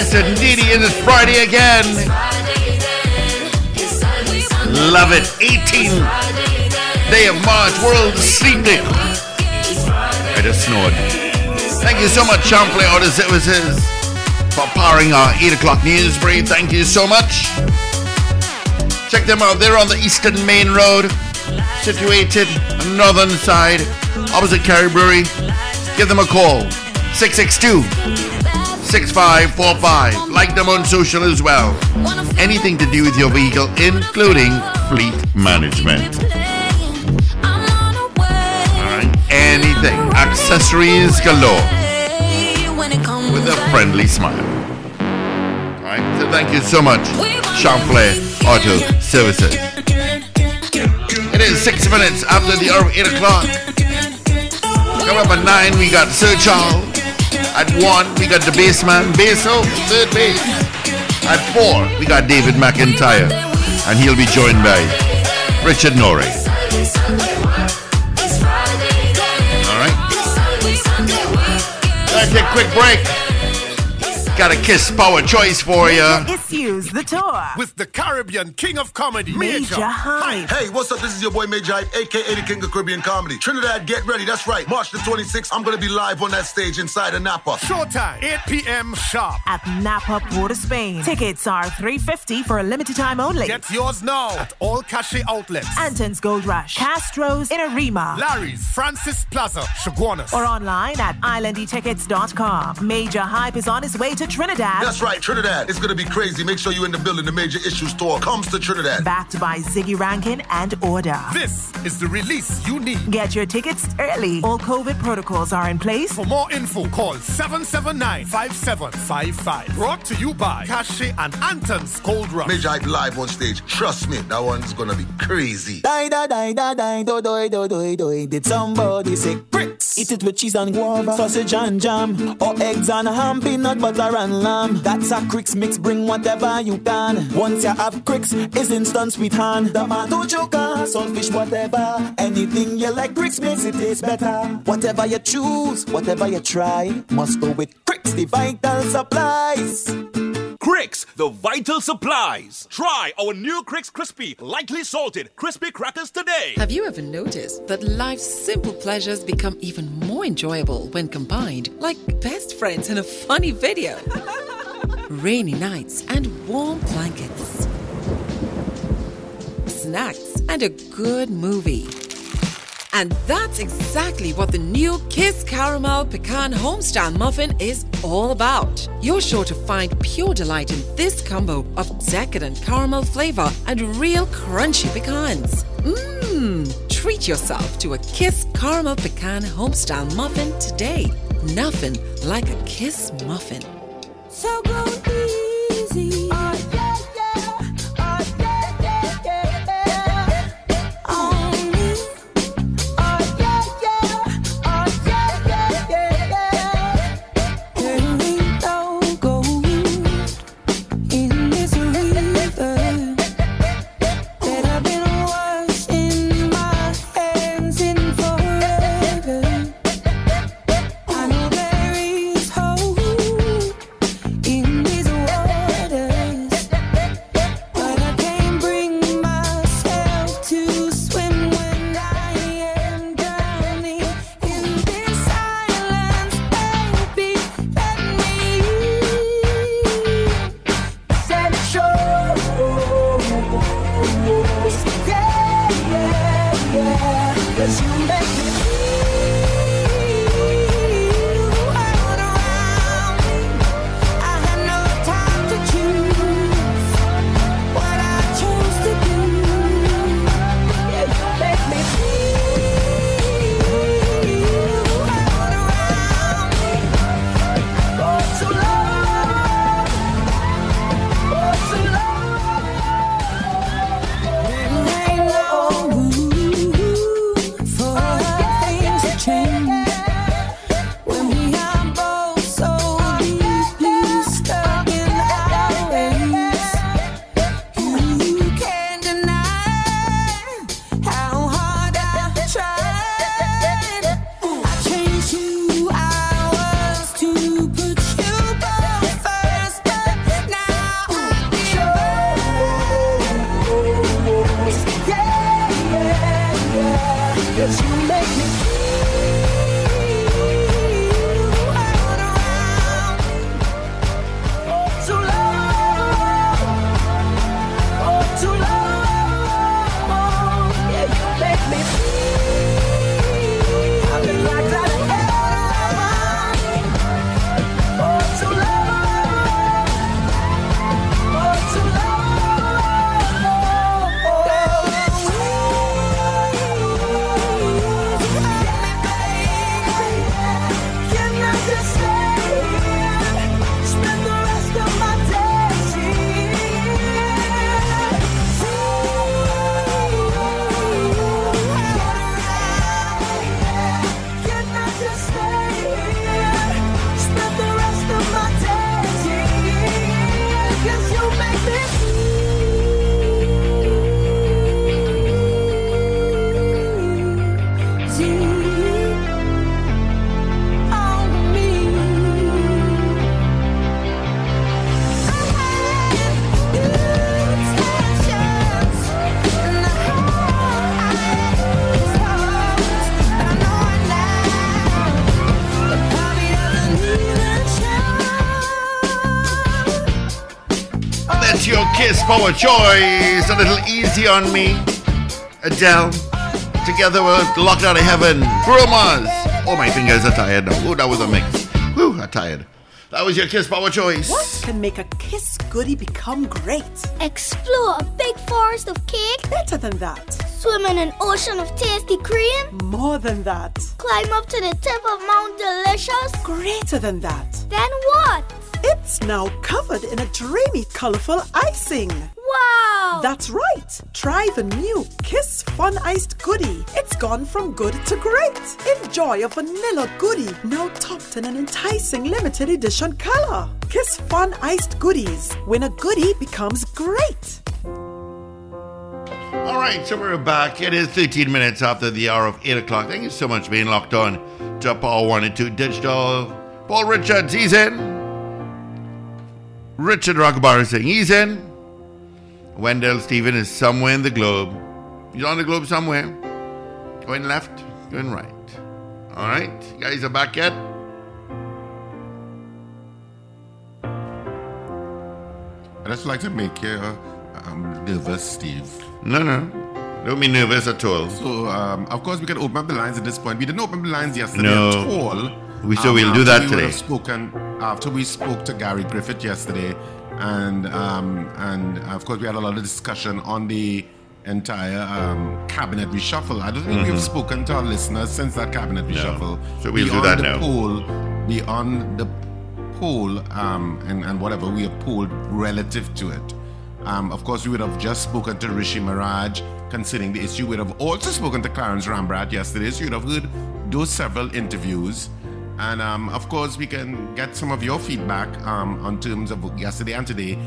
Yes, indeedy. It is Friday again. Love it. 18th day of March, World Sleep Day. I just snored. Thank you so much, Champlain Auto Services, for powering our 8 o'clock news brief. Thank you so much. Check them out. They're on the Eastern Main Road, situated on the northern side, opposite Carib Brewery. Give them a call. 662 6545. Like them on social as well. Anything to do with your vehicle, including fleet management. Anything. Accessories galore with a friendly smile. Alright, so thank you so much, Champlain Auto Services. It is six minutes after the hour of 8 o'clock. Coming up at 9, we got Sir Charles. At 1, we got the bassman, Basso, third base. At 4, we got David McIntyre. And he'll be joined by Richard Norrie. Alright. Let's take a quick break. Got a Kiss Power choice for you. Issues the tour. with the Caribbean King of Comedy, Major Major. Hype. Hey, what's up? This is your boy Major Hype, aka the King of Caribbean Comedy. Trinidad, get ready. That's right. March the 26th, I'm gonna be live on that stage inside of Napa. Showtime, 8 p.m. sharp. At Napa, Port of Spain. Tickets are 350 for a limited time only. Get yours now at all cachet outlets. Anton's Gold Rush, Castro's in Arima. Larry's, Francis Plaza, Chaguanas. or online at islandetickets.com. Major Hype is on his way to Trinidad. That's right, Trinidad. It's gonna be crazy. Make sure you in the building. The Major Issues Tour comes to Trinidad. Backed by Ziggy Rankin and Order. This is the release you need. Get your tickets early. All COVID protocols are in place. For more info, call 779-5755. Brought to you by Cachet and Anton's Cold Rush. Major Hype live on stage. Trust me, that one's gonna be crazy. Die, die, die, die, die, do, do, do, do, do. Did somebody say bricks? Eat it with cheese and guava, sausage and jam, or eggs and ham, peanut butter and lamb. That's a Crix mix, bring whatever you can. Once you have Crix, it's instant sweet hand. Tomato choka, sunfish, whatever. Anything you like, Crix makes it taste better. Whatever you choose, whatever you try, must go with Crix, the vital supplies. Crix, the vital supplies. Try our new Crix Crispy, lightly salted, crispy crackers today. Have you ever noticed that life's simple pleasures become even more enjoyable when combined, like best friends in a funny video? Rainy nights and warm blankets, snacks and a good movie. And that's exactly what the new Kiss Caramel Pecan Homestyle Muffin is all about. You're sure to find pure delight in this combo of decadent caramel flavor and real crunchy pecans. Mmm, treat yourself to a Kiss Caramel Pecan Homestyle Muffin today. Nothing like a Kiss muffin. So go stay Power Choice, a little easy on me. Adele, together with Locked Out of Heaven, Bruno Mars. Oh, my fingers are tired now. Oh, that was a mix. Whew, I'm tired. That was your Kiss Power Choice. What can make a Kiss goodie become great? Explore a big forest of cake. Better than that. Swim in an ocean of tasty cream. More than that. Climb up to the tip of Mount Delicious. Greater than that. Then what? It's now covered in a dreamy, colorful icing. Wow! That's right. Try the new Kiss Fun Iced Goodie. It's gone from good to great. Enjoy a vanilla goodie now topped in an enticing limited edition color. Kiss Fun Iced Goodies. When a goodie becomes great. All right, so we're back. It is 13 minutes after the hour of 8 o'clock. Thank you so much for being locked on to Power 1 and 2 Digital. Paul Richards, he's in. Richard Rockbar is saying he's in. Wendell Stephen is somewhere in the globe. He's on the globe somewhere. Going left, going right. All right, you guys are back yet? I just like to make you um, nervous, Steve. No, no. Don't be nervous at all. So, um, of course, we can open up the lines at this point. We didn't open the lines yesterday no. at all. We so um, we'll do that we today. Spoken after we spoke to Gary Griffith yesterday, and um, and of course we had a lot of discussion on the entire um, cabinet reshuffle. I don't think mm-hmm. we've spoken to our listeners since that cabinet reshuffle. No. So we'll do that the now. Poll, beyond the poll um, and, and whatever we have polled relative to it. Um, of course, we would have just spoken to Rishi Maraj concerning the issue. We would have also spoken to Clarence Rambharat yesterday. So you would have heard those several interviews. And um, of course, we can get some of your feedback um, on terms of yesterday and today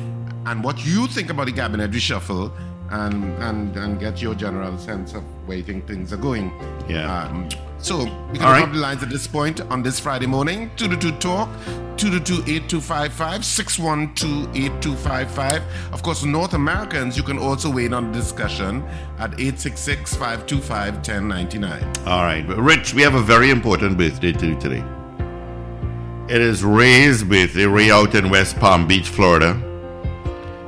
and what you think about the cabinet reshuffle and, and, and get your general sense of where you think things are going. Yeah. Um, so we can right. have the lines at this point on this Friday morning. 222 Talk, 222-8255, 612-8255. Of course, North Americans, you can also weigh in on the discussion at 866-525-1099. All right. Rich, we have a very important birthday to do today. It is Ray's birthday, Ray out in West Palm Beach, Florida.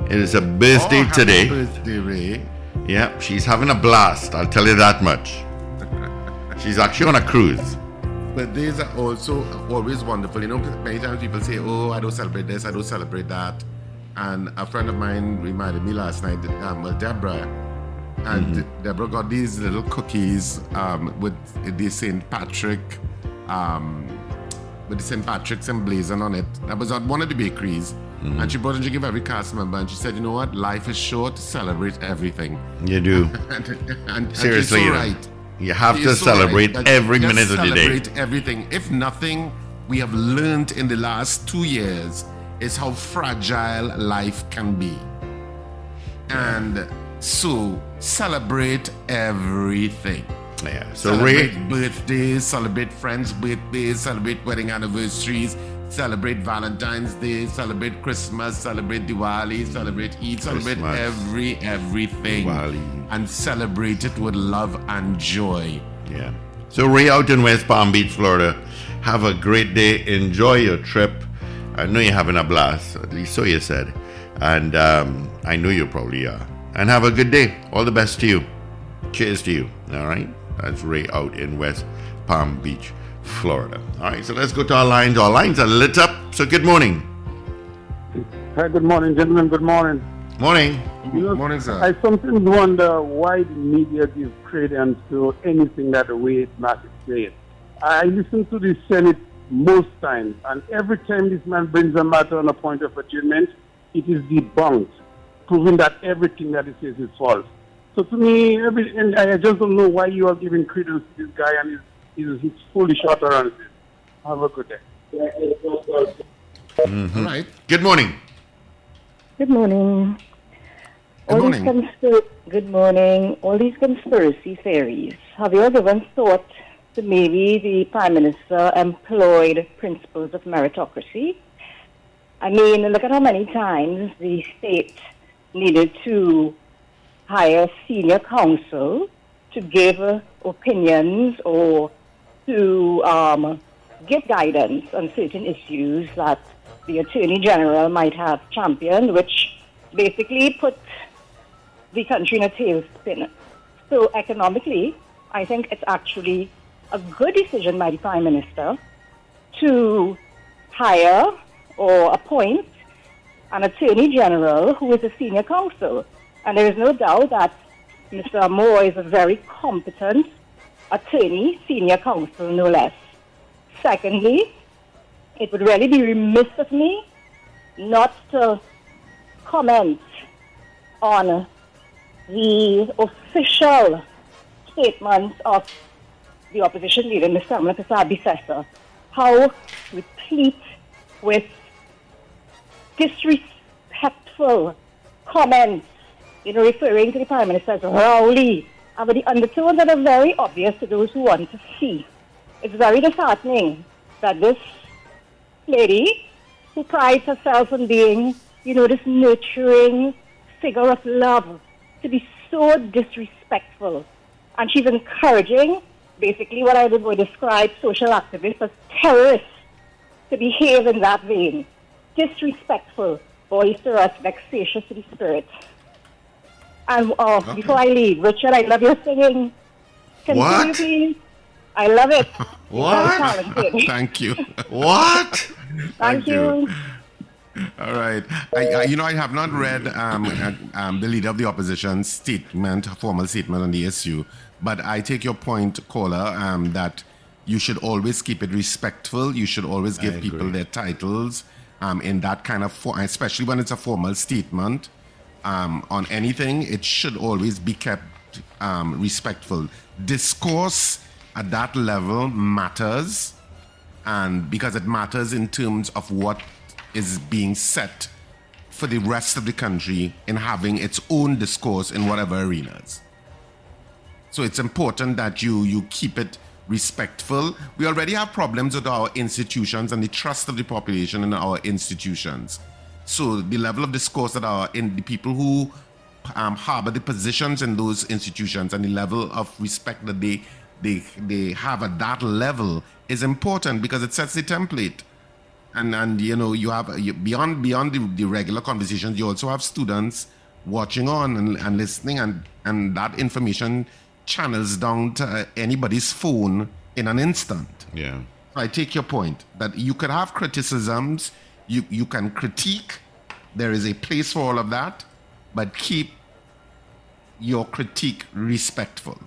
It is a birthday oh, today. birthday, Ray. Yeah, she's having a blast. I'll tell you that much. She's actually on a cruise. But these are also always wonderful. You know, many times people say, "Oh, I don't celebrate this, I don't celebrate that," and a friend of mine reminded me last night, um, well, Deborah, and Deborah got these little cookies um, with the Saint Patrick, um, with the Saint Patrick's emblazoned on it. That was at one of the bakeries. Mm. And she brought it to give every cast member, and she said, "You know what? Life is short. Celebrate everything." You do. and, and, and Seriously, you so right. You have to so celebrate that every minute of the day. Celebrate everything. If nothing, we have learned in the last two years is how fragile life can be. And so celebrate everything. So Ray, celebrate birthdays, celebrate friends' birthdays, celebrate wedding anniversaries, celebrate Valentine's Day, celebrate Christmas, celebrate Diwali, celebrate Eid, celebrate Christmas. every everything, Diwali. and celebrate it with love and joy. Yeah. So Ray out in West Palm Beach, Florida. Have a great day. Enjoy your trip. I know you're having a blast. At least so you said. And um, I know you probably are. And have a good day. All the best to you. Cheers to you. All right. That's Ray out in West Palm Beach, Florida. All right. So let's go to our lines. Our lines are lit up. So good morning. Hi, good morning, gentlemen. Good morning. Morning. You know, Morning, sir. I sometimes wonder why the media gives credence to anything that the way it not say it. I listen to the Senate most times, and every time this man brings a matter on a point of adjournment, it is debunked, proving that everything that he says is false. So to me, every, and I just don't know why you are giving credence to this guy and his, his, his foolish utterances. Have a good day. Mhm. All right. Good morning. Good morning. Good All morning. These conspir- good morning. All these conspiracy theories. Have you ever once thought that maybe the Prime Minister employed principles of meritocracy? I mean, look at how many times the state needed to hire senior counsel to give uh, opinions or to um, give guidance on certain issues that the Attorney General might have championed, which basically put the country in a tailspin. So economically, I think it's actually a good decision by the Prime Minister to hire or appoint an Attorney General who is a senior counsel. And there is no doubt that Mr. Moore is a very competent attorney, senior counsel, no less. Secondly, it would really be remiss of me not to comment on the official statements of the opposition leader, Mr. Kamla Persad-Bissessar, how replete with disrespectful comments, you know, referring to the Prime Minister as and with the undertones that are very obvious to those who want to see. It's very disheartening that this lady, who prides herself on being, you know, this nurturing figure of love, to be so disrespectful. And she's encouraging basically what I would describe social activists as terrorists to behave in that vein. Disrespectful, boisterous, vexatious to the spirit. And uh, before I leave, Richard, I love your singing. Continue, What? please. I love it. What? Thank you. What? Thank you. All right. I, I, you know, I have not read um, uh, um, the leader of the opposition's statement, formal statement on the issue, but I take your point, caller, um, that you should always keep it respectful. You should always give people their titles um, in that kind of form, especially when it's a formal statement um, on anything. It should always be kept um, respectful. Discourse at that level matters and because it matters in terms of what is being set for the rest of the country in having its own discourse in whatever arenas. So it's important that you you keep it respectful. We already have problems with our institutions and the trust of the population in our institutions. So the level of discourse that are in the people who um, harbor the positions in those institutions and the level of respect that they they they have at that level is important because it sets the template. And and you know you have you, beyond beyond the, the regular conversations, you also have students watching on and, and listening, and and that information channels down to anybody's phone in an instant. Yeah. I take your point that you could have criticisms, you, you can critique, there is a place for all of that, but keep your critique respectful.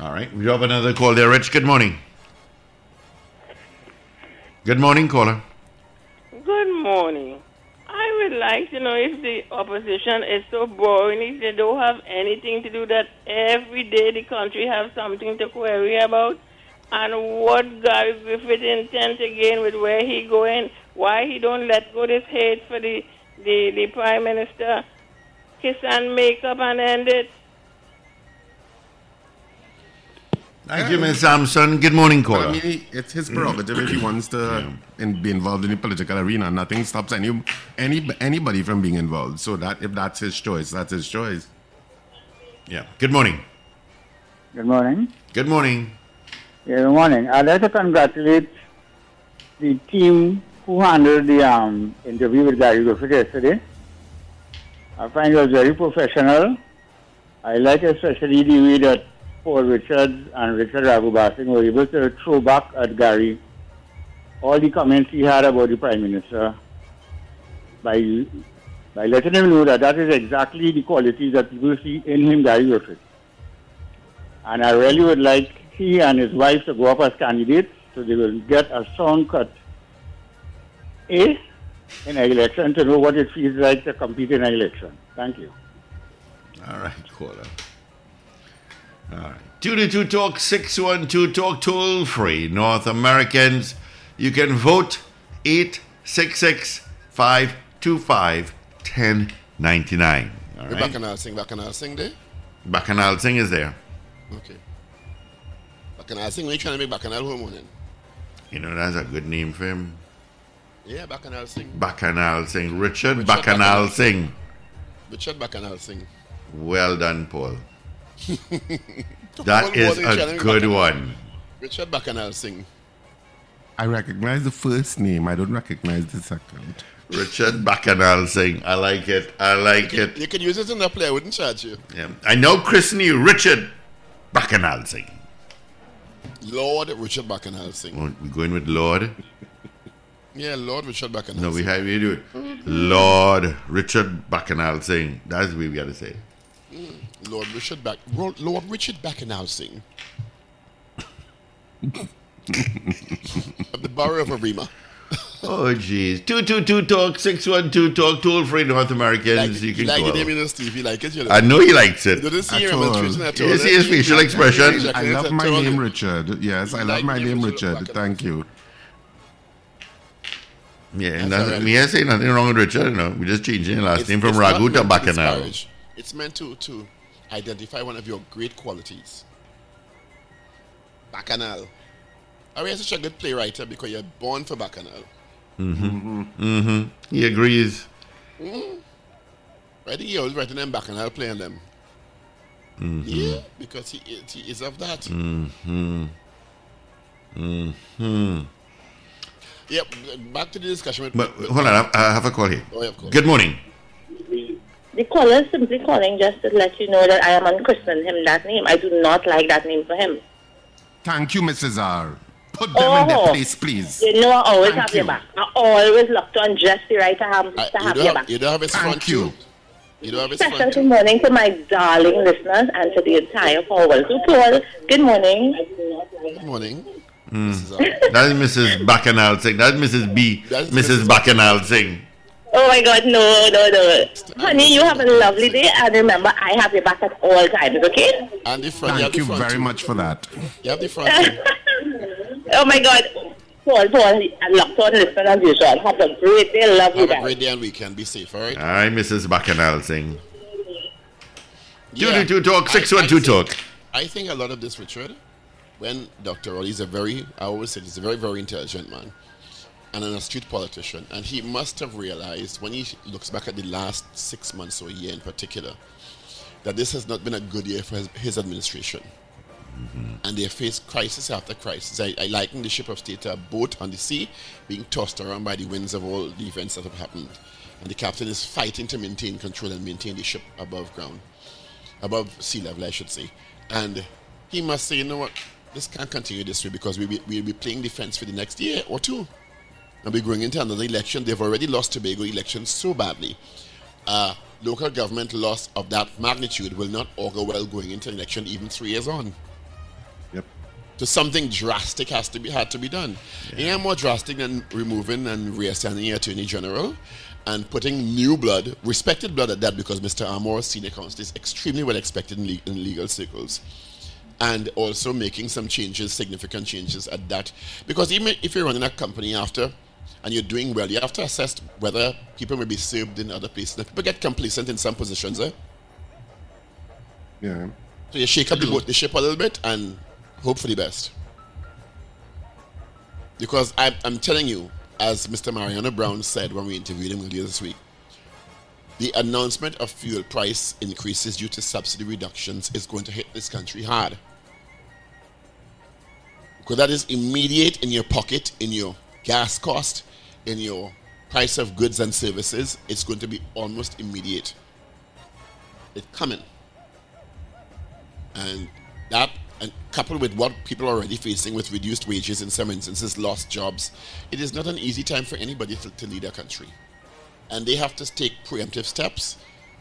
All right. We have another call there, Rich. Good morning. Good morning, caller. Good morning. I would like to know if the opposition is so boring, if they don't have anything to do, that every day the country have something to query about, and what Gary Griffith intends to gain with where he going, why he don't let go this hate for the, the, the Prime Minister, kiss and make up and end it. Thank you, Ms. Sampson. Good morning, But I mean, it's his prerogative if he wants to in, be involved in the political arena. Nothing stops any, any anybody from being involved. So that if that's his choice, that's his choice. Yeah. Good morning. Good morning. Good morning. Good morning. I'd like to congratulate the team who handled the um, interview with Gary Griffith yesterday. I find it was very professional. I like especially the way that Paul Richards and Richard Ragoobarsingh were able to throw back at Gary all the comments he had about the Prime Minister by, by letting him know that that is exactly the qualities that people see in him, Gary Griffith. And I really would like he and his wife to go up as candidates so they will get a strong cut. A, in an election to know what it feels like to compete in an election. Thank you. All right, caller. All right. 222 Talk 612 Talk toll free. North Americans, you can vote 866 525 1099. All The right. Bacchanal sing, Bacchanal sing there. Bacchanal Singh is there. Okay. Bacchanal sing, when you trying to make Bacchanal home running? You know, that's a good name for him. Yeah, Bacchanal sing. Bacchanal Singh. Richard, Richard Bacchanal Bacchanal Singh. Richard Bacchanal sing. Well done, Paul. Paul That is wasn't trying to a good Bacchanal. one. Richard Bacchanal sing. I recognize the first name. I don't recognize the second. Richard Bacchanal Singh. I like it. I like it. You could use it in the play, I wouldn't charge you. Yeah. I know Chris knew Richard Bacchanal Singh. Lord Richard Bacchanal sing. Well, we going with Lord? Yeah, Lord Richard Bacchanal No, we have we do it. Lord Richard Bacchanal Singh. That's what we got to say. Mm. Lord Richard Bac Ro- Lord Richard Bacchanal sing. of the borough of Arima. Oh, jeez. 222 Talk, 612 Talk, toll free North Americans. Like, you can like call. the name Steve, you like it, you know. I know he likes it. You didn't see At all. at all. You his facial expression? I love my name, Richard. Yes, I love my name name, Richard Richard. Thank you. Yeah, That's nothing, alright. me I say nothing wrong with Richard, you know. We're just changing the last It's- name from it's not Ragu to Bacchanal. It's meant to, to identify one of your great qualities. Bacchanal. Are you such a good playwright because you're born for Bacchanal? Mm-hmm. Mm-hmm. He agrees. Mm. Right? He always writing them back and I was playing them. Mm-hmm. Yeah, because he, is- he is of that. Mm-hmm. Mm-hmm. Yep, back to the discussion. With, But with- hold on, I I have a call here. Oh, yeah, of course. Good morning. The caller is simply calling just to let you know that I am unchristening him that name. I do not like that name for him. Thank you, Mrs. R. Put them in their Oh. place, please. You know I always Thank have your back. I always look to and just the right to have, to you, have your have, back. you don't have his front too. You don't have his Special front good morning to my darling listeners and to the entire forward. So, Paul, good morning. Good morning. Mm. That's Mrs. Bacchanal Singh. That's Mrs. B. That's Mrs. Bacchanal Singh. Oh my God, no, no, no. Honey, you have a lovely day and remember, I have your back at all times, okay? And the front, you have Thank the you front very too. much for that. You have the front too. Oh my God. Paul, Paul, I locked on listening as usual. Have a great day. Love you Have a great day and weekend. Be safe, all right? Right, Mrs. Bacchanal Singh. Yeah. 222 Talk, I- 612 Talk. I think a lot of this, Richard, when Dr. Rowley is a very, I always say, he's a very, very intelligent man and an astute politician. And he must have realized when he looks back at the last six months or year in particular, that this has not been a good year for his, his administration. And they face crisis after crisis. I, I liken the ship of state to a boat on the sea being tossed around by the winds of all the events that have happened. And the captain is fighting to maintain control and maintain the ship above ground. above sea level, I should say. And he must say, you know what, this can't continue this way because we'll be, we'll be playing defense for the next year or two. And we're going into another election. They've already lost Tobago elections so badly. Uh, local government loss of that magnitude will not augur well going into election even three years on. So something drastic has to be had to be done. Yeah, more drastic than removing and reassigning the Attorney General and putting new blood, respected blood at that, because Mr. Armour, senior counsel, is extremely well expected in, le- in legal circles. And also making some changes, significant changes at that. Because even if you're running a company after and you're doing well, you have to assess whether people may be served in other places. Now, people get complacent in some positions, eh? Yeah. So you shake up the, boat, the ship a little bit and hope for the best. Because I, I'm telling you, as Mr. Mariano Browne said when we interviewed him earlier this week, the announcement of fuel price increases due to subsidy reductions is going to hit this country hard. Because that is immediate in your pocket, in your gas cost, in your price of goods and services. It's going to be almost immediate. It's coming. And that and coupled with what people are already facing with reduced wages in some instances, lost jobs, it is not an easy time for anybody to, to lead a country. And they have to take preemptive steps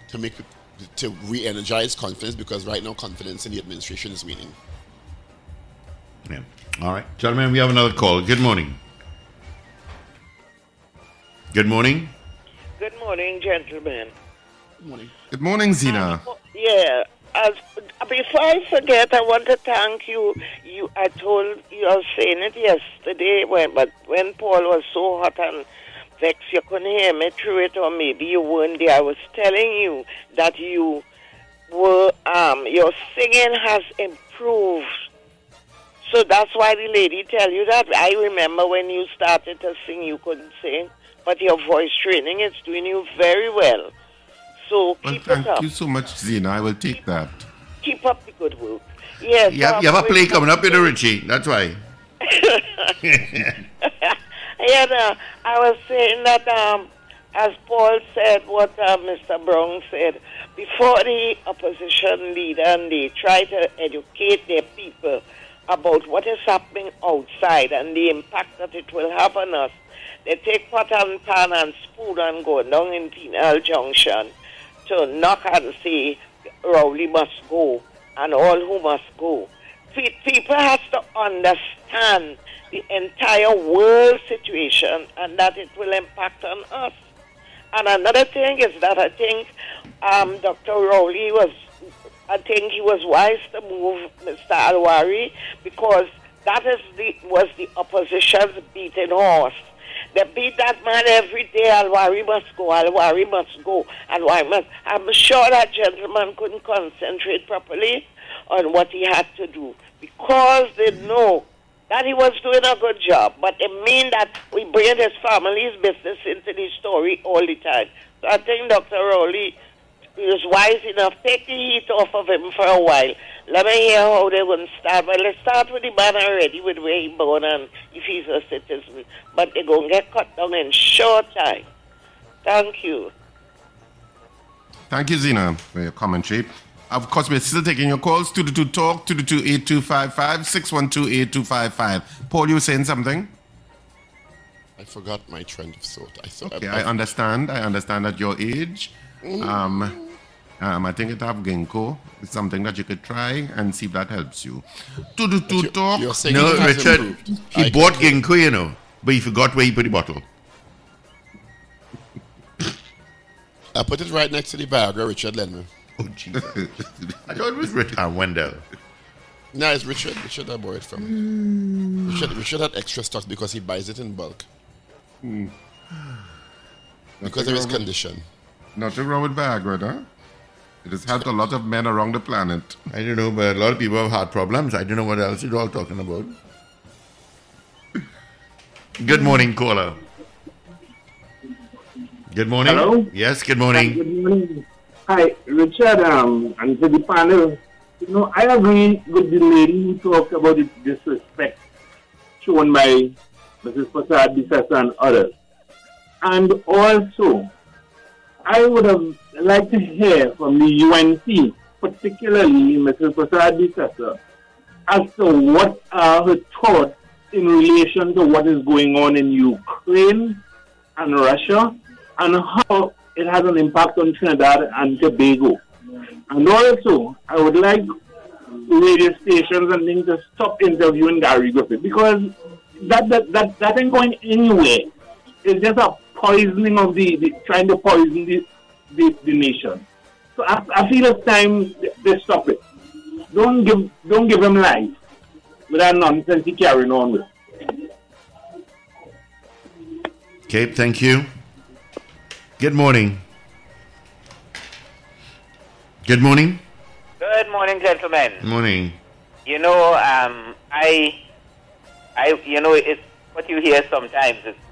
to make to re-energize confidence because right now confidence in the administration is waning. Yeah. All right, gentlemen, we have another call. Good morning. Good morning. Good morning, gentlemen. Good morning. Good morning, Zena. Um, yeah, as, before I forget, I want to thank you. You, I told you I was saying it yesterday, when, but when Paul was so hot and vexed, you couldn't hear me through it, or maybe you weren't there. I was telling you that you were, um, your singing has improved. So that's why the lady tell you that. I remember when you started to sing, you couldn't sing, but your voice training is doing you very well. So Well, thank it up. you so much, Zena. I will take that. Keep up the good work. Yes. You have, you have a play coming up, you know, Richie. That's why. Yeah, no, I was saying that, um, as Paul said, what uh, Mr. Brown said, before the opposition leader and they try to educate their people about what is happening outside and the impact that it will have on us, they take pot and pan and spoon and go down in Penal Junction to knock and say, Rowley must go and all who must go. People have to understand the entire world situation and that it will impact on us. And another thing is that I think um, Dr. Rowley was, I think he was wise to move Mr. Alwari because that is the was the opposition's beating horse. They beat that man every day. Alwari must go. Alwari must go. Alwari must. I'm sure that gentleman couldn't concentrate properly on what he had to do because they know that he was doing a good job. But it mean that we bring his family's business into the story all the time. So I think Dr. Rowley is wise enough. Take the heat off of him for a while. Let me hear how they're going to start. Well, let's start with the man already, with where he born and if he's a citizen. But they're going to get cut down in short time. Thank you. Thank you, Zena, for your commentary. Of course, we're still taking your calls. 222 Talk, 222 8255, 612 8255. Paul, you were saying something? I forgot my trend of thought. I thought Okay, I understand. I understand at your age. Um, um, I think it have ginkgo. It's something that you could try and see if that helps you. 222 Talk. No, Richard, he bought ginkgo, you know, but he forgot where he put the bottle. I put it right next to the Viagra, Richard Lenman. Oh, Jesus. I thought it was Richard and Wendell. No, it's Richard. Richard I bought it from. Richard, Richard had extra stocks because he buys it in bulk. Hmm. Because of his condition. Nothing wrong with Viagra, huh? It has helped a lot of men around the planet. I don't know, but a lot of people have heart problems. I don't know what else you're all talking about. Good morning, caller. Good morning. Hello? Yes, good morning. Good morning. Hi, Richard, um, and to the panel. You know, I agree with the lady who talked about the disrespect shown by Mrs. Persad-Bissessar and others. And also, I would have liked to hear from the UNC, particularly Mrs. Persad-Bissessar, as to what are her thoughts in relation to what is going on in Ukraine and Russia and how it has an impact on Trinidad and Tobago. And also, I would like radio stations and things to stop interviewing Gary Griffith because that that that, that ain't going anywhere. It's just a poisoning of the, the trying to poison the, the, the nation. So I, I feel it's time they stop it. Don't give don't give him life with that nonsense he carrying on with. Cape, thank you. Good morning. Good morning. Good morning, gentlemen. Good morning. You know, um, I, I, you know, it's what you hear sometimes is what that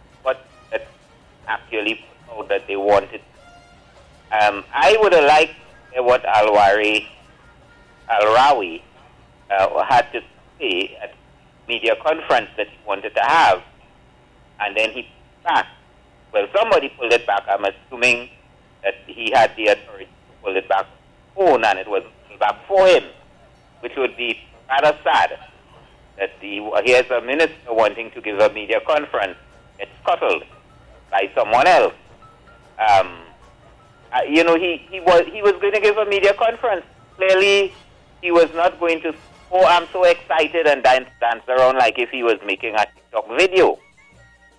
actually put out that they wanted. Um, I would have liked what Alwari, Alrawi, uh, had to say at media conference that he wanted to have, and then he back. Well, somebody pulled it back. I'm assuming that he had the authority to pull it back phone and it was pulled back for him, which would be rather sad that the, here's a minister wanting to give a media conference. It's scuttled by someone else. Um, uh, you know, he, he was he was going to give a media conference. Clearly, he was not going to. Oh, I'm so excited and dance dance around like if he was making a TikTok video.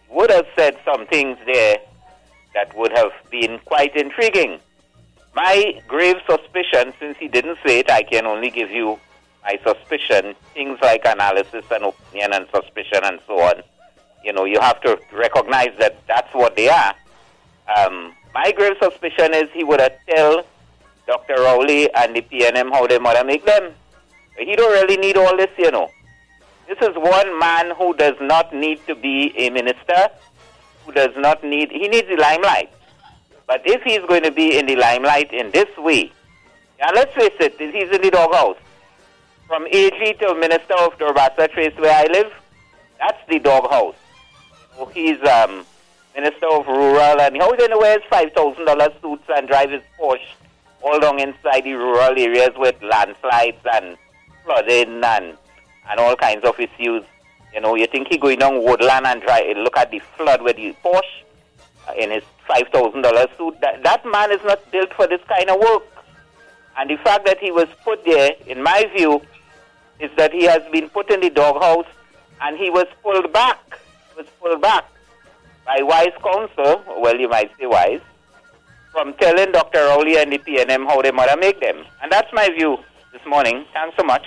He would have said some things there that would have been quite intriguing. My grave suspicion, since he didn't say it, I can only give you my suspicion. Things like analysis and opinion and suspicion and so on. You know, you have to recognize that that's what they are. Um, my grave suspicion is he would have tell Dr. Rowley and the PNM how they might make them. He don't really need all this, you know. This is one man who does not need to be a minister, who does not need, he needs the limelight. But if he's going to be in the limelight in this way, and let's face it, he's in the doghouse. From AG to Minister of Turbasa Trace where I live, that's the doghouse. He's um, Minister of Rural, and how going to wear his $5,000 suits and drive his Porsche all along inside the rural areas with landslides and flooding and, and all kinds of issues. You know, you think he going down woodland and try look at the flood with the Porsche uh, in his $5,000 suit. That, that man is not built for this kind of work. And the fact that he was put there, in my view, is that he has been put in the doghouse and he was pulled back. He was pulled back by wise counsel, well, you might say wise, from telling Dr. Rowley and the PNM how they might make them. And that's my view this morning. Thanks so much.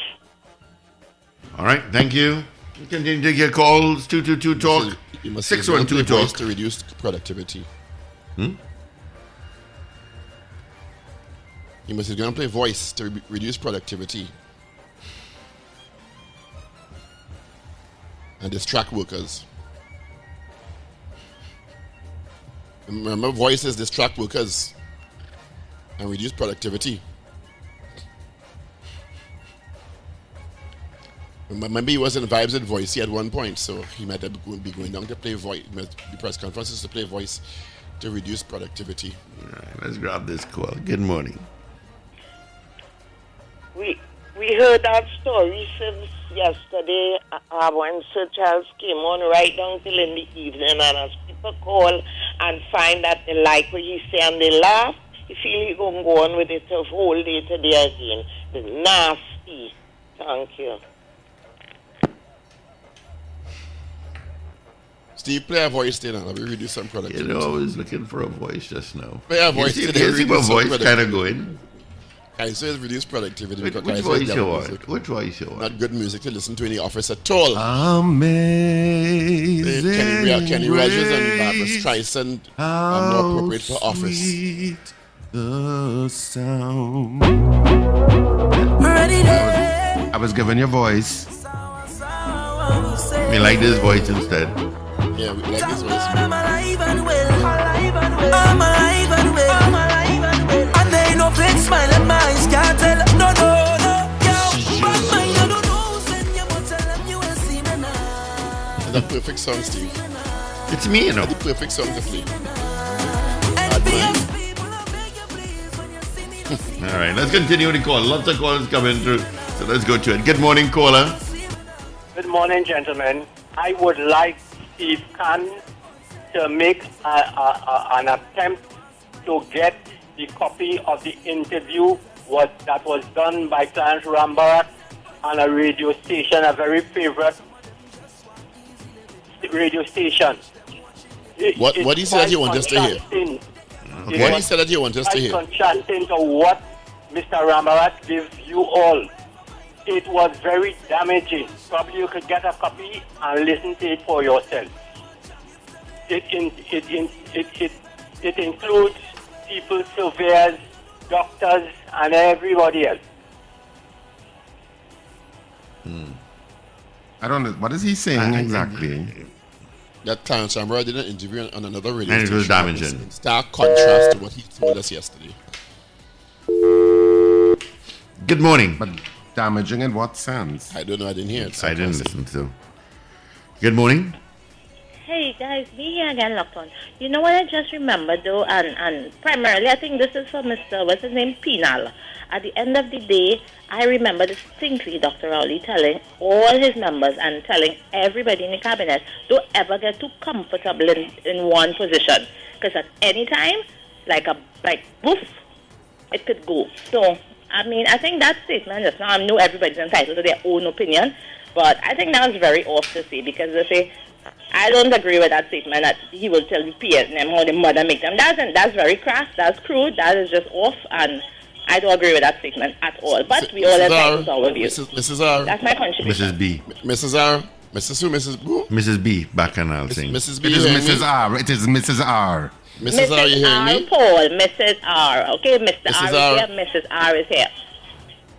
All right, thank you. You Continue to get calls. 222 talk. You must 612 play voice talk. to reduce productivity. Hmm? You must going to play voice to re- reduce productivity and distract workers. Remember, voices distract workers and reduce productivity. Remember, he was in vibes and voice at one point, so he might be going down to play voice, the press conferences to play voice to reduce productivity. All right, let's grab this call. Good morning. We we heard that story since yesterday uh, uh, when Sir Charles came on right down till in the evening, and as people call and find that they like what he say and they laugh, he feel he gonna go on with it the whole day today again. The nasty. Thank you. Steve, play a voice there now. Let me reduce some You productivity. know, I was looking for a voice just now. Play a You voice see, today. you see my voice kind of productivity. going. I say it's reduced productivity. Which, because which I say voice it's you devil want? Which voice you want? Not good music to listen to in the office at all. Amazing Kenny, Ra- Kenny Rogers and Barbra Streisand are more appropriate for office. sweet The sound. I was given your voice. Me like this voice instead. Yeah, we like this voice. It's a perfect song, Steve. It's me, you know. The perfect song to play. And Bad be mind. as people, I beg you please, when you see me All right, let's continue the call. Lots of calls coming through. So let's go to it. Good morning, caller. Good morning, gentlemen. I would like Steve Khan to make a, a, a, an attempt to get the copy of the interview was, that was done by Clarence Rambharat on a radio station, a very favorite radio station. It- What it's what he said quite you want us to hear? contrasting. It What he was said that you want us to quite hear? contrasting to what Mr. Rambharat gives you all. It was very damaging. Probably you could get a copy and listen to it for yourself. It in, it, in, it, it, it includes people, surveyors, doctors, and everybody else. Hmm. I don't know. What is he saying exactly? That Clarence Rambharat did an interview on, on another radio And it was station. damaging. In stark contrast to what he told us yesterday. Good morning. But damaging in what sense? I don't know. I didn't hear it. I didn't listen to. Good morning. Hey guys, me here again, locked on. You know what I just remembered though, and, and primarily I think this is for Mr. what's his name, Penal. At the end of the day, I remember distinctly Dr. Rowley telling all his members and telling everybody in the cabinet, don't ever get too comfortable in, in one position. Because at any time, like a like woof, it could go. So, I mean, I think that statement just now, I know everybody's entitled to their own opinion, but I think that was very off to say because they say, I don't agree with that statement that he will tell the peers them how the mother make them. That's, that's very crass, that's crude, that is just off, and I don't agree with that statement at all. But we all Mrs. entitled to R, our views. Mrs. Mrs. R. That's my contribution. Mrs. B. Mrs. R. Mrs. Who? Mrs. Who? Mrs. B. Bacchanal thing. Mrs. B. It is you Mrs. R. It is Mrs. R. Mrs. R, you hearing R. me? Paul, Mrs. R. Okay, Mr. Mrs. R is here, Mrs. R is here.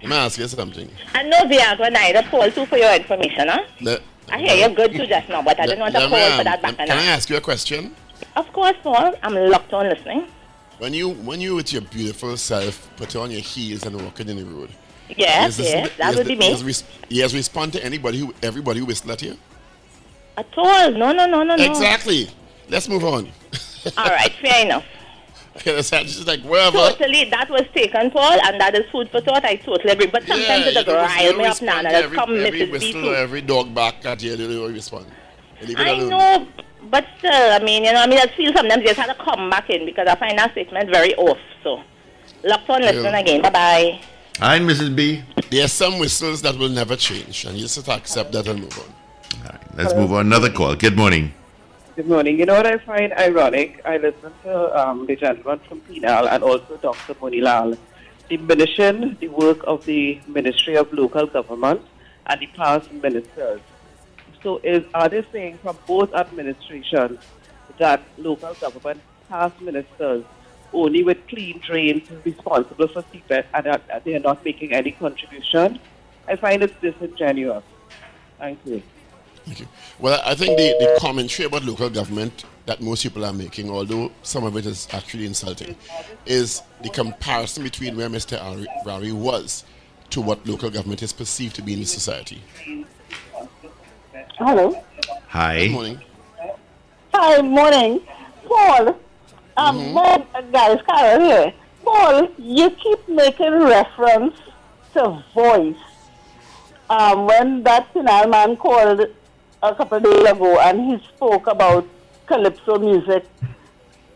Let me ask you something. And no Viagra neither, Paul, too, for your information, huh? Let, I hear you're good too just now, but I didn't want to call for that back Can I ask you a question? Of course, Paul. I'm locked on listening. When you when you with your beautiful self put on your heels and walking in the road. Yes, is this- yes, that would the- be me. is res- Yes, respond to anybody who everybody who whistle at you. At all. No, no, no, no, no. Exactly. Let's move on. All right, fair enough. It's just like wherever. Totally, that was taken, Paul, and that is food for thought. I totally agree. But sometimes Yeah, it does you don't- rile me up now, respond and to every, come every Mrs. B whistle too. or every dog back at you. You don't respond. You I alone. know, but still, I mean, you know, I mean, I feel sometimes you just have to come back in because I find that statement very off. So, locked on listening Yeah. again. Bye bye. Hi, Mrs. B. There are some whistles that will never change, and you just have to accept that and move on. All right, let's move on. Another call. Good morning. Good morning. You know what I find ironic? I listen to um, the gentleman from Penal and also Dr. Moonilal diminishing the work of the Ministry of Local Government and the past ministers. So is are they saying from both administrations that local government past ministers only with clean drains responsible for CEPEP and that they are not making any contribution? I find it disingenuous. Thank you. Thank you. Well, I think the, the commentary about local government that most people are making, although some of it is actually insulting, is the comparison between where Mr. Al Rawi was to what local government is perceived to be in the society. Hello. Hi. Good morning. Hi, morning. Paul, um, Mm-hmm. my guys, Carol here. Paul, you keep making reference to voice. Um, when that Penal man called a couple of days ago and he spoke about calypso music,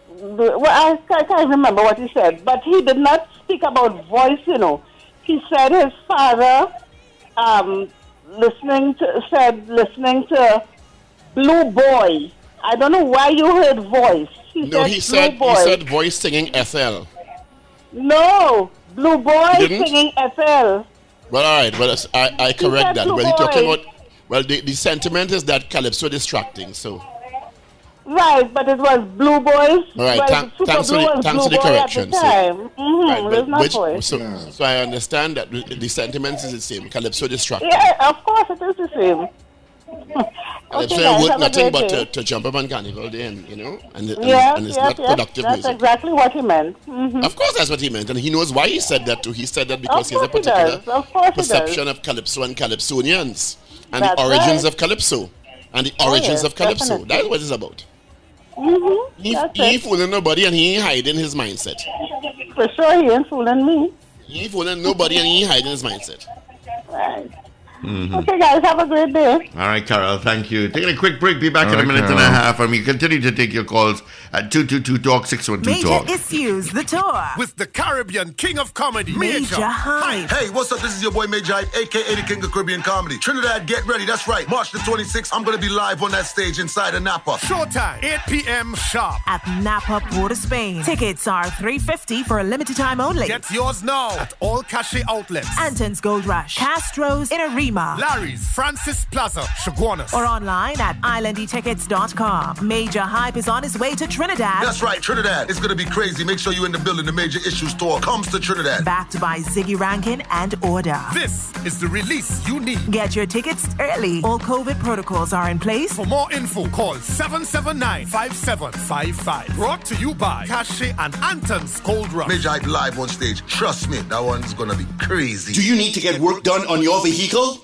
well, I, I can't remember what he said, but he did not speak about voice, you know. He said his father um, listening to said listening to Blue Boy. I don't know why you heard voice. He No, said he Blue said Boy. he said voice singing FL. no, Blue Boy singing FL. Well, all right, but it's- I, I correct that. Blue Well, you're talking about well, the, the sentiment is that calypso distracting. So, Right, but it was Blue Boys. All right, thank- thanks for the- thanks for the correction, the so- Mm-hmm, right, but which, so, so I understand that the, the sentiment is the same. Calypso distracting. Yeah, of course it is the same. Calypso worth have nothing but to, to jump up on carnival day, and you know, and, and, yes, and it's yes, not yes. productive That's music. exactly what he meant. hmm Of course, that's what he meant, and he knows why he said that too. He said that because he has a particular. Of course he does. perception of calypso and calypsonians, and That's the origins right. of calypso, and the Oh, origins yes, of calypso. definitely. That's what it's about. hmm He, That's he ain't fooling nobody, and he ain't hiding his mindset. For sure, he ain't fooling me. He ain't fooling nobody and he ain't hiding his mindset. Right. Mhm. Okay, guys, have a great day. All right, Carol, thank you. Taking a quick break. Be back All in a right, minute and a half, and we continue to take your calls at 222 Talk 612 Major Talk. issues, the tour. With the Caribbean King of Comedy, Major Hype. Hey, what's up? This is your boy Major Hype, aka the King of Caribbean Comedy. Trinidad, get ready. That's right. March the 26th, I'm going to be live on that stage inside of Napa. Showtime, 8 p.m. sharp. At Napa, Port of Spain. Tickets are 350 for a limited time only. Get yours now at all cachet outlets. Anton's Gold Rush, Castro's in Arima. Larry's, Francis Plaza, Chaguanas. Or online at islandetickets.com. Major Hype is on his way to Trinidad. That's right, Trinidad. It's going to be crazy. Make sure you're in the building. The Major Issues Tour comes to Trinidad. Backed by Ziggy Rankin and Order. This is the release you need. Get your tickets early. All COVID protocols are in place. For more info, call 779-5755. Brought to you by Cachet and Anton's Gold Rush. Major Hype live on stage. Trust me, that one's gonna be crazy. Do you need to get work done on your vehicle?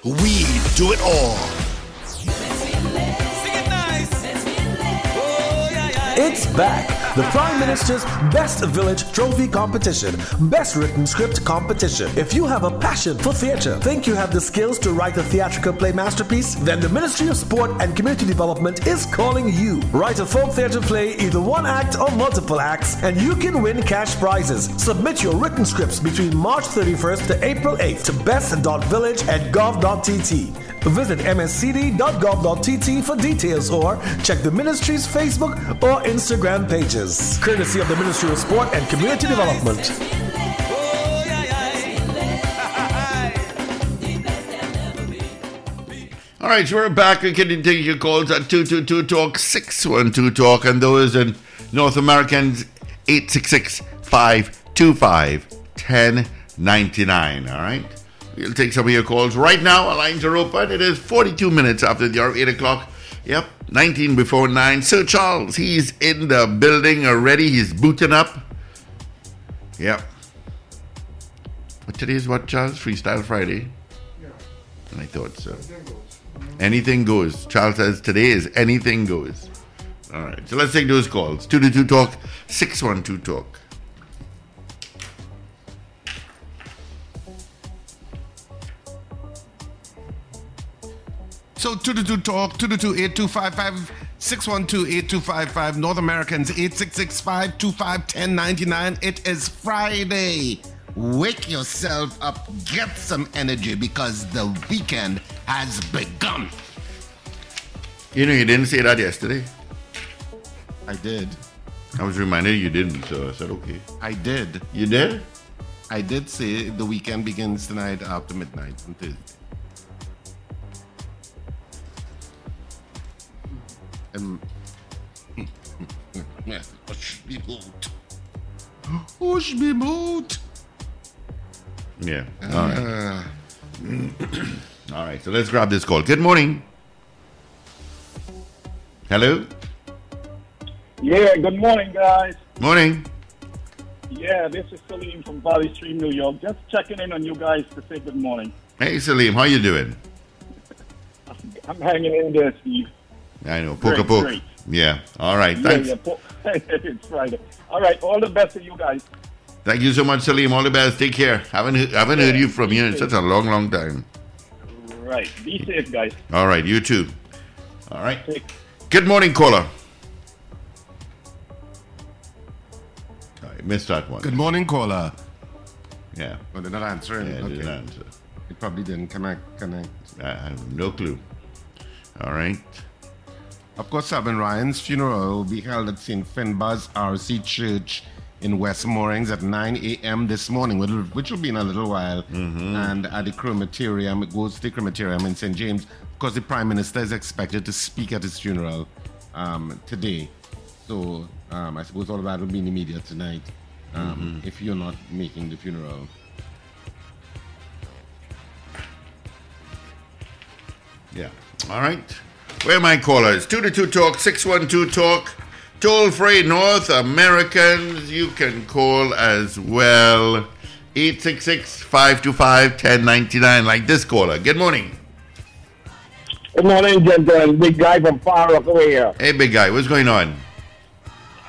We do it all. It's back. The Prime Minister's Best Village Trophy Competition. Best Written Script Competition. If you have a passion for theatre, think you have the skills to write a theatrical play masterpiece, then the Ministry of Sport and Community Development is calling you. Write a folk theatre play, either one act or multiple acts, and you can win cash prizes. Submit your written scripts between March 31st to April 8th to best.village at gov.tt. Visit mscd.gov.tt for details or check the ministry's Facebook or Instagram pages. Courtesy of the Ministry of Sport and Community Development. All right, so we're back. We can take your calls at 222 Talk 612 Talk, and those in North Americans 866 525 1099. All right, we'll take some of your calls right now. Our lines are open. It is 42 minutes after the hour 8 o'clock. Yep, 19 before 9. Sir Charles, he's in the building already. He's booting up. Yep. But today is what, Charles? Freestyle Friday? Yeah. And I thought so. Anything goes. Charles says today is anything goes. All right, so let's take those calls. 222 Talk, 612 Talk. So 222 Talk, 222-8255, 612-8255, North Americans, 866-525-1099. It is Friday. Wake yourself up, get some energy because the weekend has begun. You know, you didn't say that yesterday. I did. I was reminded you didn't, so I said, okay. I did. You did? I did say the weekend begins tonight after midnight on Thursday. Um, hush me boot. Hush me boot. Yeah. All right. All right, so let's grab this call. Good morning. Hello? Yeah, good morning, guys. Morning. Yeah, this is Salim from Valley Stream, New York. Just checking in on you guys to say good morning. Hey, Salim, how you doing? I'm hanging in there, Steve. I know, poke a poke. great. Yeah. All right, Yeah, thanks. yeah, po- it's Friday. All right, all the best to you guys. Thank you so much, Salim. All the best. Take care. Haven't haven't heard you from you in such a long, long time. Right. Be safe, guys. All right, you too. All right. Good morning, caller. I missed that one. Good morning, caller. Yeah. Oh, they're not answering. Yeah, okay. didn't answer. It probably didn't connect. connect. I have no clue. All right. Of course, Selwyn Ryan's funeral will be held at St. Finbar's RC Church in West Moorings at 9 a.m. this morning, which will, be in a little while. Mm-hmm. And at the crematorium, it goes to the crematorium in St. James. Of course, the Prime Minister is expected to speak at his funeral um, today. So um, I suppose all of that will be in the media tonight. um, if you're not making the funeral. Yeah. All right. Where are my callers? 222 Talk, 612 Talk. Toll free North Americans, you can call as well. 866 525 1099, like this caller. Good morning. Good morning, gentlemen. Big guy from Far Rockaway here. Hey, big guy, what's going on?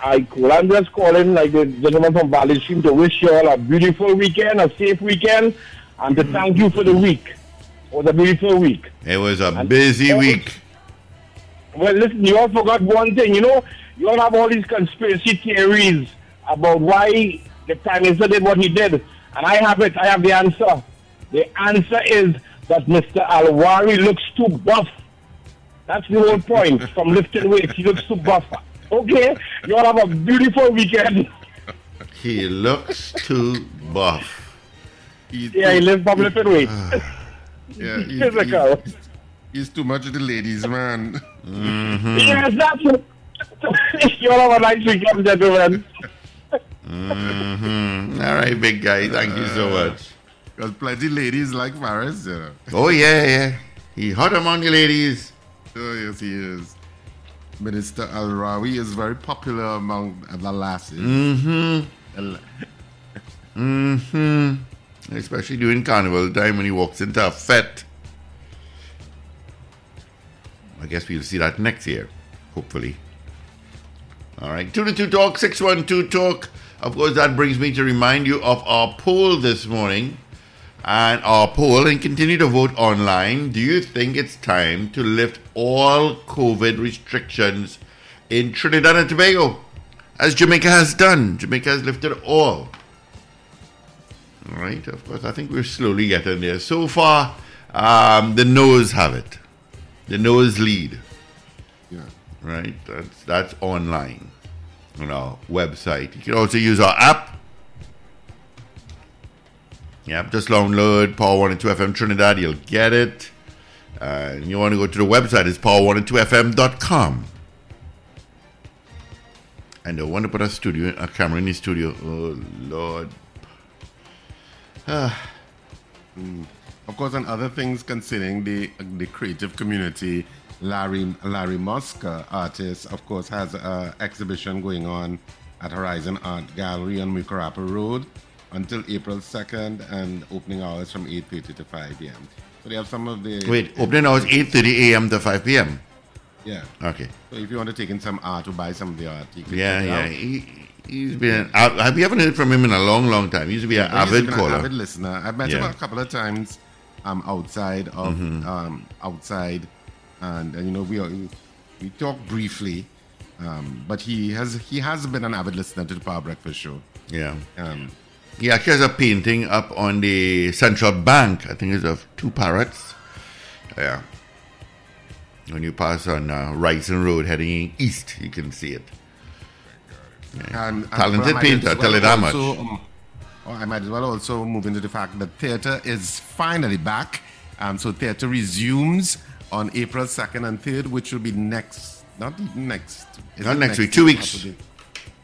I cool. I'm just calling like the gentleman from Valley Stream to wish you all a beautiful weekend, a safe weekend, and to thank you for the week. It was a beautiful week. It was a busy week. Well, listen, you all forgot one thing. You know, you all have all these conspiracy theories about why the Prime Minister did what he did. And I have it. I have the answer. The answer is that Mr. Al Rawi looks too buff. That's the whole point from lifting weights. He looks too buff. Okay? You all have a beautiful weekend. He looks too buff. yeah, he lives from lifting weights. Yeah, he's, Physical. he's, he's too much of the ladies, man. Mm-hmm. Yes, that's it. you all have a nice weekend, gentlemen. hmm All right, big guy. Thank you so much. Because plenty ladies like Faris, you know. Oh, yeah, yeah. He hot among the ladies. Oh, yes, he is. Minister Al Rawi is very popular among the lasses. Mm-hmm. Mm-hmm. Especially during carnival time when he walks into a fete. I guess we'll see that next year, hopefully. All right, 222 Talk, 612 Talk. Of course, that brings me to remind you of our poll this morning. And our poll, and continue to vote online. Do you think it's time to lift all COVID restrictions in Trinidad and Tobago? As Jamaica has done. Jamaica has lifted all. All right, of course, I think we're slowly getting there. So far, um, the no's have it. The no's lead. Yeah. Right? That's, that's online on our website. You can also use our app. Yep, just download Power 102 FM Trinidad, you'll get it. Uh, and you want to go to the website, it's power102fm.com. And I want to put a studio, a camera in the studio. Oh, Lord. Ah. Mm. Of course, and other things concerning the the creative community, Larry Larry Musker, uh, artist, of course, has an exhibition going on at Horizon Art Gallery on Mucurapo Road until April 2nd and opening hours from 8.30 to 5 p.m. So they have some of the... Wait, opening hours 8.30 a.m. to 5 p.m.? Yeah. Okay. So if you want to take in some art or buy some of the art, you can Yeah, yeah. He, he's been. I, have you haven't heard from him in a long, long time? He used to be an But avid been caller. An avid listener. I've met him a couple of times um, outside of Mhm. um, outside, and, and you know we are, we talk briefly, um, but he has he has been an avid listener to the Power Breakfast Show. Yeah. Um, He actually has a painting up on the central bank. I think it's of two parrots. Yeah. When you pass on uh, Wrightson Road heading east, you can see it. Yeah. And, and Talented painter, tell it that much. I might as well also move into the fact that theatre is finally back. Um, so theatre resumes on April 2nd and 3rd, which will be next, not next. Not it next week, two weeks. Saturday?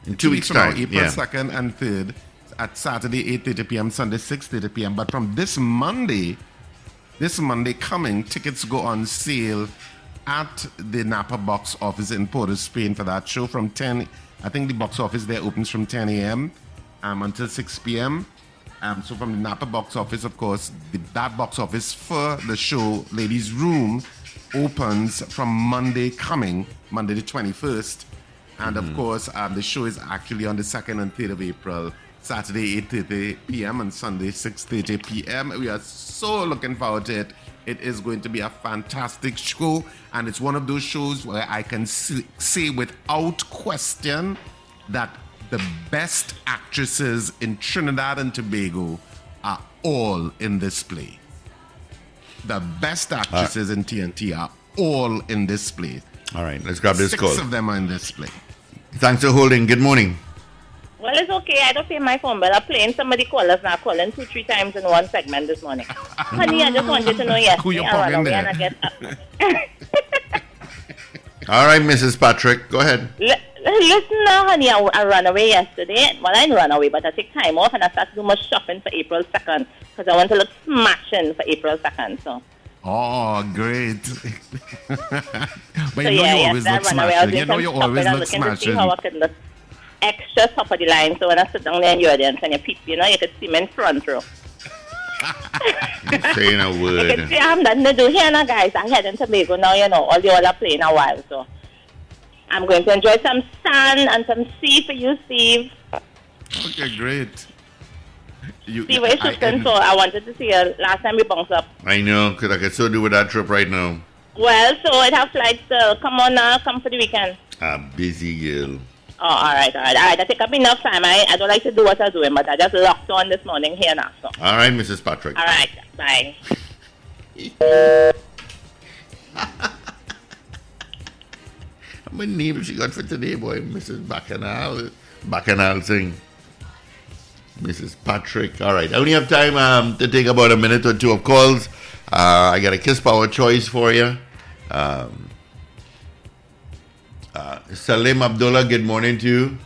In two weeks' from now, time, April yeah. 2nd and 3rd at Saturday 8.30 p.m., Sunday 6.30 p.m. But from this Monday, this Monday coming, tickets go on sale at the Napa box office in Port of Spain for that show from 10. I think the box office there opens from 10 a.m. Um, until 6 p.m. Um, so from the Napa box office, of course, the, that box office for the show, Ladies Room, opens from Monday coming, Monday the 21st. And of Mhm. course, um, the show is actually on the 2nd and 3rd of April, Saturday 8.30 p.m. and Sunday 6.30 p.m. We are so looking forward to it. It is going to be a fantastic show, and it's one of those shows where I can s- say without question that the best actresses in Trinidad and Tobago are all in this play. The best ah. actresses in TNT are all in this play. All right, let's grab this Six call. of them are in this play. Thanks for holding. Good morning. Well, it's okay. I don't pay my phone bill. I'm playing somebody call us now, calling two, three times in one segment this morning. Honey, I just wanted to know yes. Who you I run plugging there? and I get up. Uh, all right, Mrs. Patrick, go ahead. Li- Listen now, honey, I, I ran away yesterday. Well, I didn't run away, but I take time off and I start to do my shopping for April 2nd because I want to look smashing for April 2nd. So, Oh, great. but so you know yeah, you yes, always I look ran away. I was smashing. You know some you shopping always and look looking to see smashing. how I could look extra top of the line. So when I sit down there in the audience and you peep, you know, you could see me in front row. Saying a You word. can see I'm nothing to do here now, guys. I'm heading to Tobago now, you know. All the all are playing a while, so I'm going to enjoy some sun and some sea for you, Steve. Okay, great. You, Steve, where you I- shooting? So I wanted to see you last time we bounced up. I know, because I can still do with that trip right now. Well, so I'd have flights. Uh, come on now, come for the weekend. A busy girl. Oh, all right, all right, all right. I take up enough time. I, I don't like to do what I'm doing, but I just locked on this morning here now. So, All right, Mrs. Patrick. all right, bye. How many names she got for today, boy? Mrs. Bacchanal. Bacchanal thing. Mrs. Patrick. All right. I only have time um, to take about a minute or two of calls. Uh, I got a Kiss Power choice for you. Um, uh, Salim Abdullah, good morning to you.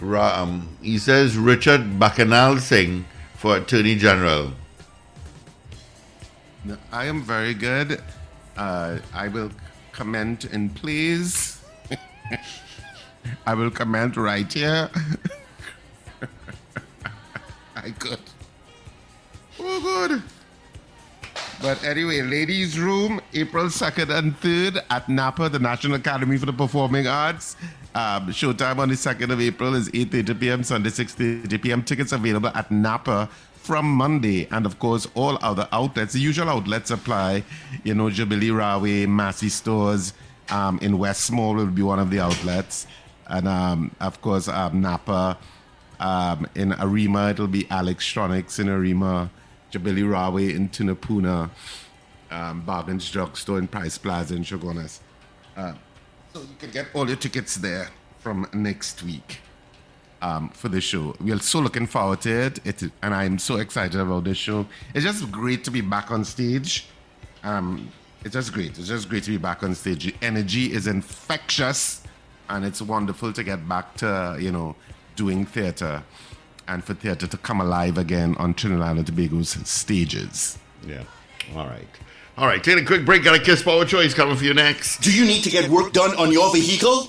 Ra- um, he says Richard Bacchanal Singh for Attorney General. I am very good. Uh, I will comment in please. I will comment right here. I could. Oh, good. But anyway, ladies' room, April 2nd and 3rd at NAPA, the National Academy for the Performing Arts. Um, showtime on the 2nd of April is 8.30 p.m., Sunday 6.30 p.m. Tickets available at NAPA from Monday. And of course, all other outlets, the usual outlets apply. You know, Jubilee Railway, Massey Stores um, in Westmore will be one of the outlets. And um, of course, um, Napa. Um, in Arima, it'll be Electronics in Arima, Jubilee Railway in Tunapuna, um, Bargains Drugstore in Price Plaza in Chaguanas. Uh, so you can get all your tickets there from next week um, for the show. We're so looking forward to it, it, and I'm so excited about this show. It's just great to be back on stage. Um, it's just great. It's just great to be back on stage. The energy is infectious, and it's wonderful to get back to you know doing theater, and for theater to come alive again on Trinidad and Tobago's stages. Yeah. All right. All right, take a quick break. Got a Kiss Power Choice coming for you next. Do you need to get work done on your vehicle?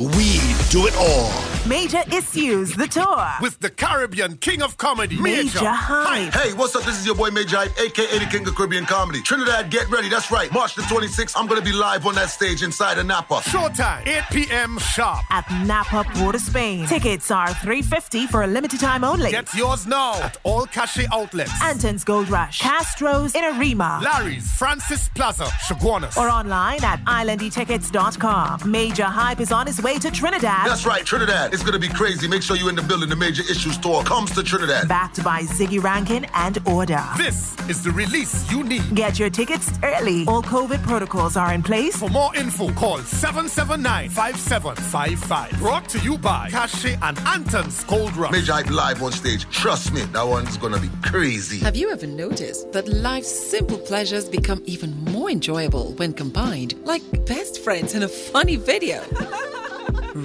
We do it all. Major Issues, the tour. With the Caribbean King of Comedy, Major Hype. Hey, what's up? This is your boy Major Hype, aka the King of Caribbean Comedy. Trinidad, get ready. That's right. March the 26th, I'm going to be live on that stage inside of Napa. Showtime, 8 p.m. sharp. At Napa, Port of Spain. Tickets are 350 for a limited time only. Get yours now at all cachet outlets. Anton's Gold Rush, Castro's in Arima. Larry's, Francis Plaza, Chaguanas. Or online at islandetickets.com. Major Hype is on his way to Trinidad. That's right, Trinidad. It's going to be crazy. Make sure you're in the building. The Major Issues Tour comes to Trinidad. Backed by Ziggy Rankin and Order. This is the release you need. Get your tickets early. All COVID protocols are in place. For more info, call 779-5755. Brought to you by Cachet and Anton's Gold Rush. Major Hype live on stage. Trust me, that one's going to be crazy. Have you ever noticed that life's simple pleasures become even more enjoyable when combined, like best friends in a funny video?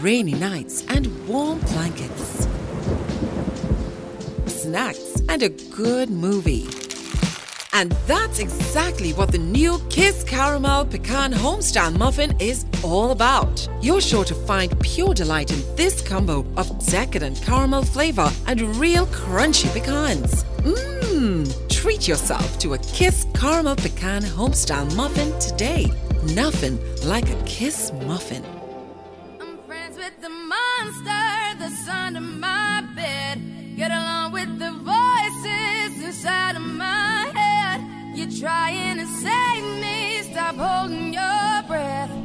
Rainy nights and warm blankets, snacks and a good movie. And that's exactly what the new Kiss Caramel Pecan Homestyle Muffin is all about. You're sure to find pure delight in this combo of decadent caramel flavor and real crunchy pecans. Mmm, treat yourself to a Kiss Caramel Pecan Homestyle Muffin today. Nothing like a Kiss muffin. With the monster that's under my bed. Get along with the voices inside of my head. You're trying to save me, stop holding your breath.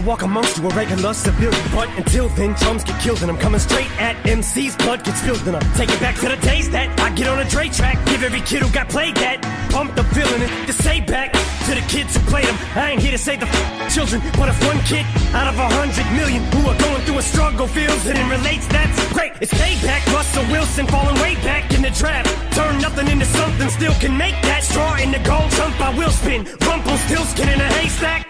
I'll walk amongst you a regular civilian. But until then, chums get killed and I'm coming straight at MC's blood gets spilled and I'm taking back to the days that I get on a Dre track. Give every kid who got played that. Pumped up feeling it to say back to the kids who played them. I ain't here to save the f- children, but if one kid out of a hundred million who are going through a struggle feels it and relates, that's great. It's payback. Russell Wilson falling way back in the draft. Turn nothing into something, still can make that straw in the gold jump. I will spin. Rumpelstiltskin in a haystack.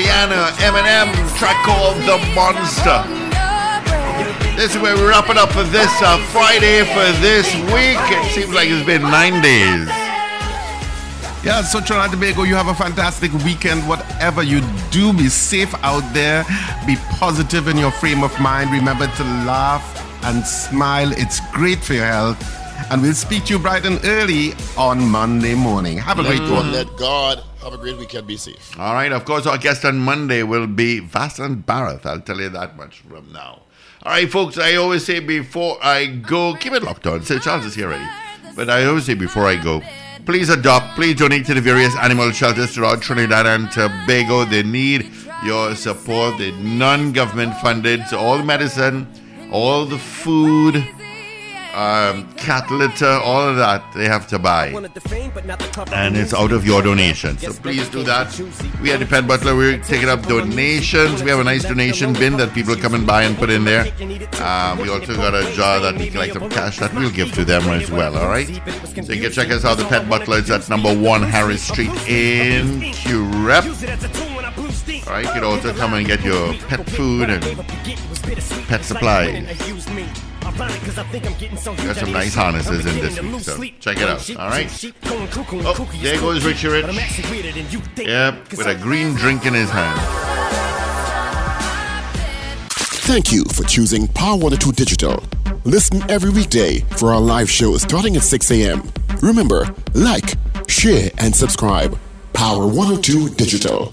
Rihanna, Eminem, track called The Monster. This is where we wrap it up for this uh, Friday for this week. It seems like it's been nine days. Yeah, so Trinidad and Tobago, you have a fantastic weekend. Whatever you do, be safe out there. Be positive in your frame of mind. Remember to laugh and smile. It's great for your health. And we'll speak to you bright and early on Monday morning. Have a great one. let God have a great weekend. Be safe. All right, of course, our guest on Monday will be Vasant Bharath. I'll tell you that much from now. All right, folks, I always say before I go, keep it locked on. Say Charles is here already. But I always say before I go, please adopt, please donate to the various animal shelters throughout Trinidad and Tobago. They need your support. They're non government funded. So all the medicine, all the food, um, cat litter, all of that they have to buy. And it's out of your donation. So please do that. We at the Pet Butler, we're taking up donations. We have a nice donation bin that people come and buy and put in there. Um, we also got a jar that we collect some cash that we'll give to them as well, all right? So you can check us out, the Pet Butler. It's at number one Harris Street in Curepe. All right, you can also come and get your pet food and pet supplies. Got some nice harnesses in this week, so check it out. All right. Oh, there goes Richie Rich. Yep, with a green drink in his hand. Thank you for choosing Power 102 Digital. Listen every weekday for our live show starting at 6 a.m. Remember, like, share, and subscribe. Power 102 Digital.